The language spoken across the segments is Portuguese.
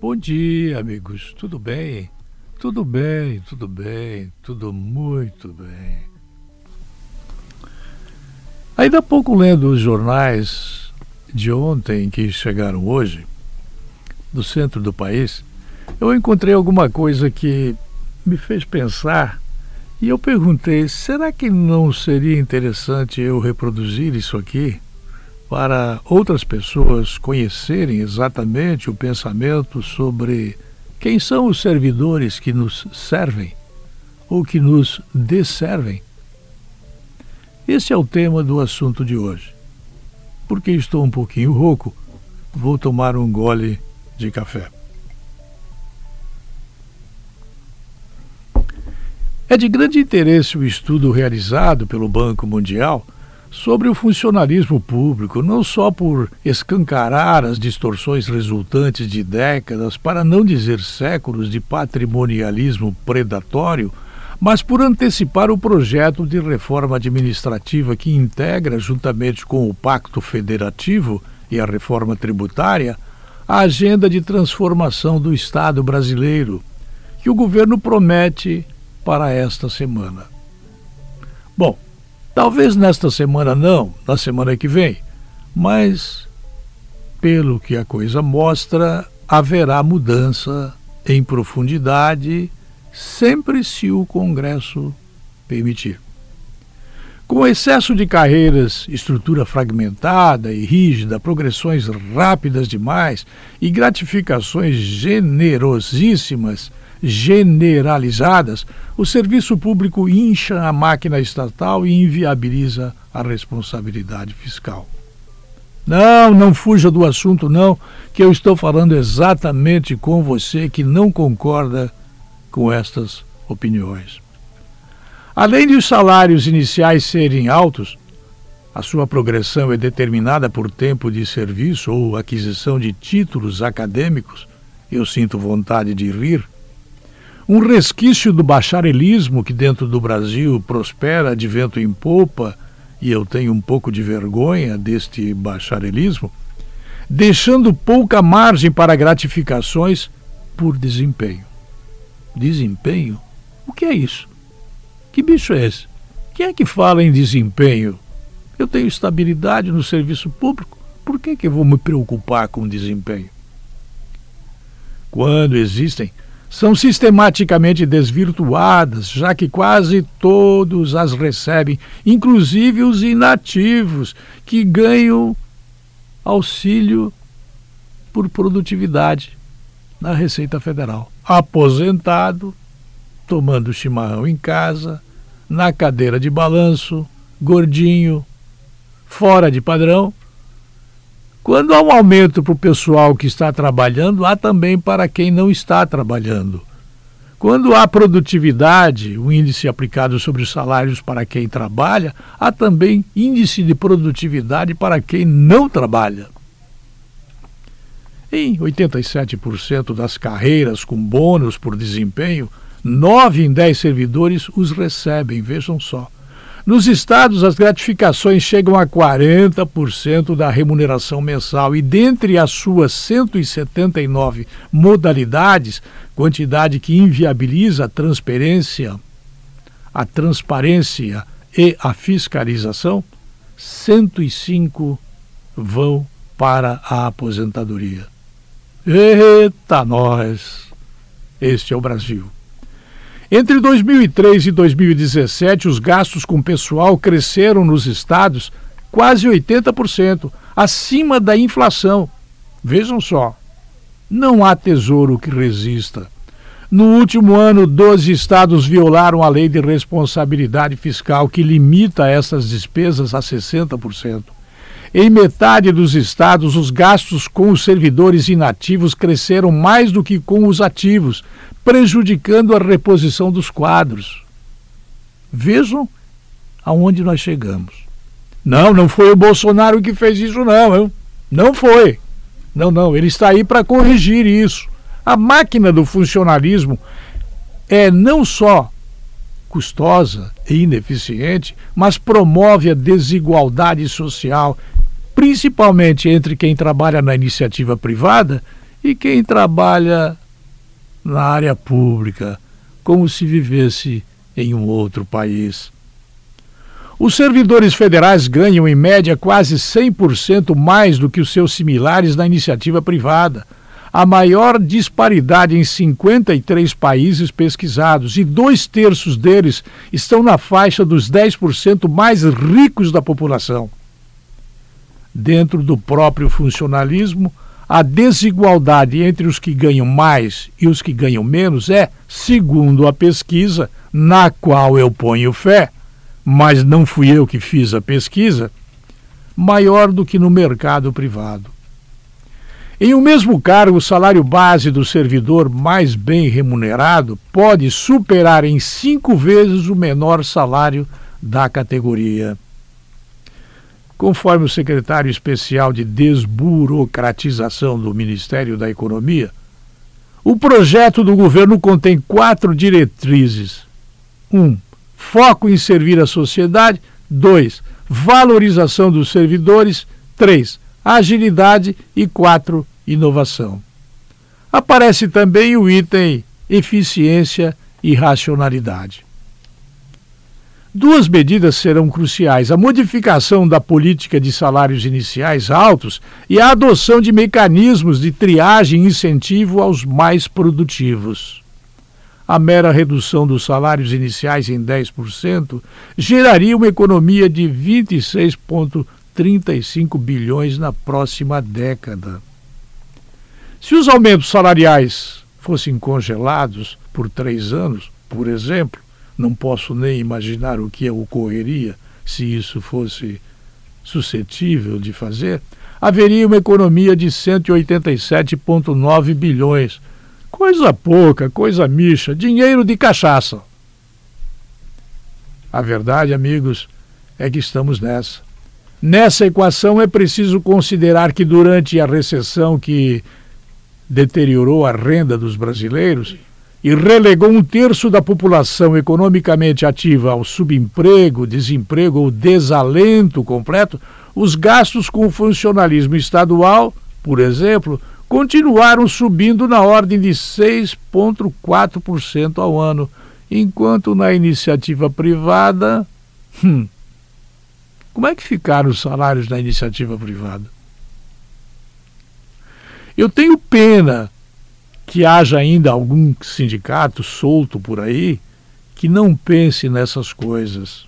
Bom dia, amigos. Tudo bem? Tudo bem, tudo bem, tudo muito bem. Ainda há pouco lendo os jornais de ontem que chegaram hoje, do centro do país, eu encontrei alguma coisa que me fez pensar e eu perguntei: será que não seria interessante eu reproduzir isso aqui? Para outras pessoas conhecerem exatamente o pensamento sobre quem são os servidores que nos servem ou que nos desservem. Esse é o tema do assunto de hoje. Porque estou um pouquinho rouco, vou tomar um gole de café. É de grande interesse o estudo realizado pelo Banco Mundial sobre o funcionalismo público, não só por escancarar as distorções resultantes de décadas, para não dizer séculos, de patrimonialismo predatório, mas por antecipar o projeto de reforma administrativa que integra, juntamente com o Pacto Federativo e a reforma tributária, a agenda de transformação do Estado brasileiro, que o governo promete para esta semana. Bom, Talvez nesta semana não, na semana que vem, mas, pelo que a coisa mostra, haverá mudança em profundidade, sempre se o Congresso permitir. Com excesso de carreiras, estrutura fragmentada e rígida, progressões rápidas demais e gratificações generosíssimas generalizadas, o serviço público incha a máquina estatal e inviabiliza a responsabilidade fiscal. Não, não fuja do assunto, não, que eu estou falando exatamente com você que não concorda com estas opiniões. Além de os salários iniciais serem altos, a sua progressão é determinada por tempo de serviço ou aquisição de títulos acadêmicos. Eu sinto vontade de rir um resquício do bacharelismo que dentro do Brasil prospera de vento em popa, e eu tenho um pouco de vergonha deste bacharelismo, deixando pouca margem para gratificações por desempenho. Desempenho? O que é isso? Que bicho é esse? Quem é que fala em desempenho? Eu tenho estabilidade no serviço público, por que, que eu vou me preocupar com desempenho? Quando existem são sistematicamente desvirtuadas, já que quase todos as recebem, inclusive os inativos, que ganham auxílio por produtividade na Receita Federal. Aposentado, tomando chimarrão em casa, na cadeira de balanço, gordinho, fora de padrão quando há um aumento para o pessoal que está trabalhando, há também para quem não está trabalhando. Quando há produtividade, o índice aplicado sobre os salários para quem trabalha, há também índice de produtividade para quem não trabalha. Em 87% das carreiras com bônus por desempenho, 9 em 10 servidores os recebem, vejam só. Nos estados, as gratificações chegam a 40% da remuneração mensal e, dentre as suas 179 modalidades, quantidade que inviabiliza a transparência, a transparência e a fiscalização, 105 vão para a aposentadoria. Eita, nós! Este é o Brasil. Entre 2003 e 2017, os gastos com pessoal cresceram nos estados quase 80%, acima da inflação. Vejam só, não há tesouro que resista. No último ano, 12 estados violaram a lei de responsabilidade fiscal que limita essas despesas a 60%. Em metade dos estados, os gastos com os servidores inativos cresceram mais do que com os ativos, prejudicando a reposição dos quadros. Vejam aonde nós chegamos. Não, não foi o Bolsonaro que fez isso, não. Não foi. Não, não, ele está aí para corrigir isso. A máquina do funcionalismo é não só custosa e ineficiente, mas promove a desigualdade social, principalmente entre quem trabalha na iniciativa privada e quem trabalha na área pública, como se vivesse em um outro país. Os servidores federais ganham, em média, quase 100% mais do que os seus similares na iniciativa privada. A maior disparidade em 53 países pesquisados, e dois terços deles estão na faixa dos 10% mais ricos da população. Dentro do próprio funcionalismo, a desigualdade entre os que ganham mais e os que ganham menos é, segundo a pesquisa, na qual eu ponho fé, mas não fui eu que fiz a pesquisa, maior do que no mercado privado. Em o um mesmo cargo, o salário base do servidor mais bem remunerado pode superar em cinco vezes o menor salário da categoria. Conforme o secretário especial de desburocratização do Ministério da Economia, o projeto do governo contém quatro diretrizes. 1. Um, foco em servir a sociedade. 2. Valorização dos servidores. 3. Agilidade. E 4. Inovação. Aparece também o item eficiência e racionalidade. Duas medidas serão cruciais: a modificação da política de salários iniciais altos e a adoção de mecanismos de triagem e incentivo aos mais produtivos a mera redução dos salários iniciais em 10% geraria uma economia de 26,35 bilhões na próxima década. Se os aumentos salariais fossem congelados por três anos, por exemplo, não posso nem imaginar o que ocorreria se isso fosse suscetível de fazer, haveria uma economia de 187,9 bilhões Coisa pouca, coisa micha, dinheiro de cachaça. A verdade, amigos, é que estamos nessa. Nessa equação é preciso considerar que durante a recessão que deteriorou a renda dos brasileiros e relegou um terço da população economicamente ativa ao subemprego, desemprego ou desalento completo, os gastos com o funcionalismo estadual, por exemplo, continuaram subindo na ordem de 6,4% ao ano, enquanto na iniciativa privada. Hum, como é que ficaram os salários na iniciativa privada? Eu tenho pena que haja ainda algum sindicato solto por aí que não pense nessas coisas.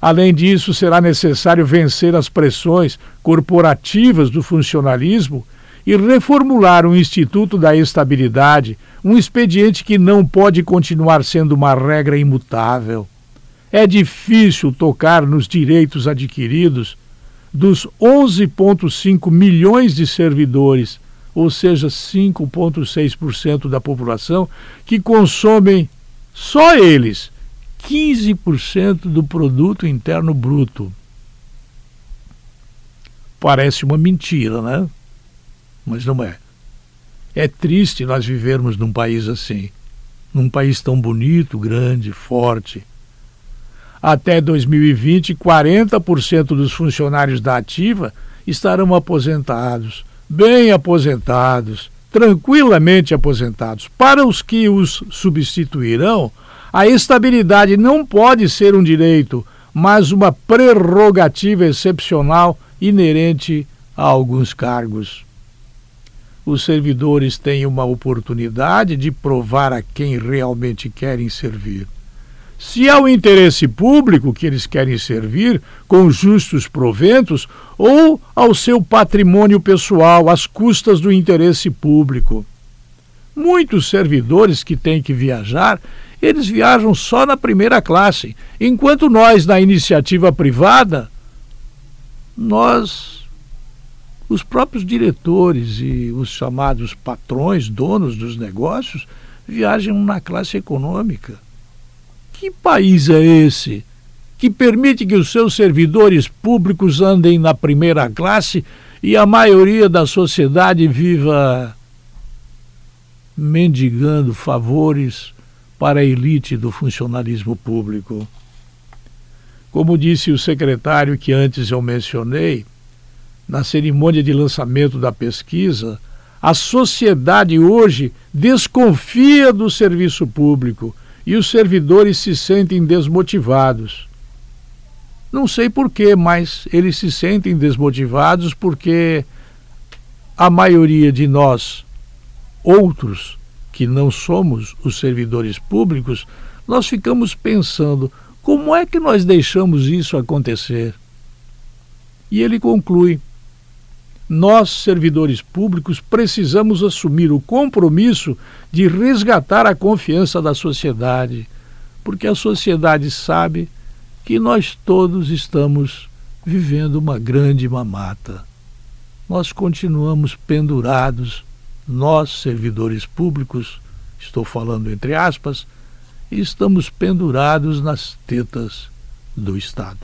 Além disso, será necessário vencer as pressões corporativas do funcionalismo e reformular o Instituto da Estabilidade, um expediente que não pode continuar sendo uma regra imutável. É difícil tocar nos direitos adquiridos dos 11,5 milhões de servidores, ou seja, 5,6% da população, que consomem só eles 15% do produto interno bruto. Parece uma mentira, né? mas não é. É triste nós vivermos num país assim, num país tão bonito, grande, forte. Até 2020, 40% dos funcionários da ativa estarão aposentados, bem aposentados, tranquilamente aposentados. Para os que os substituirão, a estabilidade não pode ser um direito, mas uma prerrogativa excepcional inerente a alguns cargos os servidores têm uma oportunidade de provar a quem realmente querem servir. Se é o interesse público que eles querem servir, com justos proventos, ou ao seu patrimônio pessoal, às custas do interesse público. Muitos servidores que têm que viajar, eles viajam só na primeira classe, enquanto nós, na iniciativa privada, nós os próprios diretores e os chamados patrões, donos dos negócios, viajam na classe econômica. Que país é esse que permite que os seus servidores públicos andem na primeira classe e a maioria da sociedade viva mendigando favores para a elite do funcionalismo público? Como disse o secretário que antes eu mencionei, na cerimônia de lançamento da pesquisa, A sociedade hoje desconfia do serviço público e os servidores se sentem desmotivados. Não sei porquê, mas eles se sentem desmotivados porque a maioria de nós, outros que não somos os servidores públicos, nós ficamos pensando como é que nós deixamos isso acontecer? E ele conclui: nós, servidores públicos, precisamos assumir o compromisso de resgatar a confiança da sociedade, porque a sociedade sabe que nós todos estamos vivendo uma grande mamata. Nós continuamos pendurados, nós, servidores públicos, estou falando entre aspas, estamos pendurados nas tetas do Estado.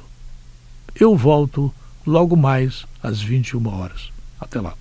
Eu volto logo mais às 21 horas. Até lá.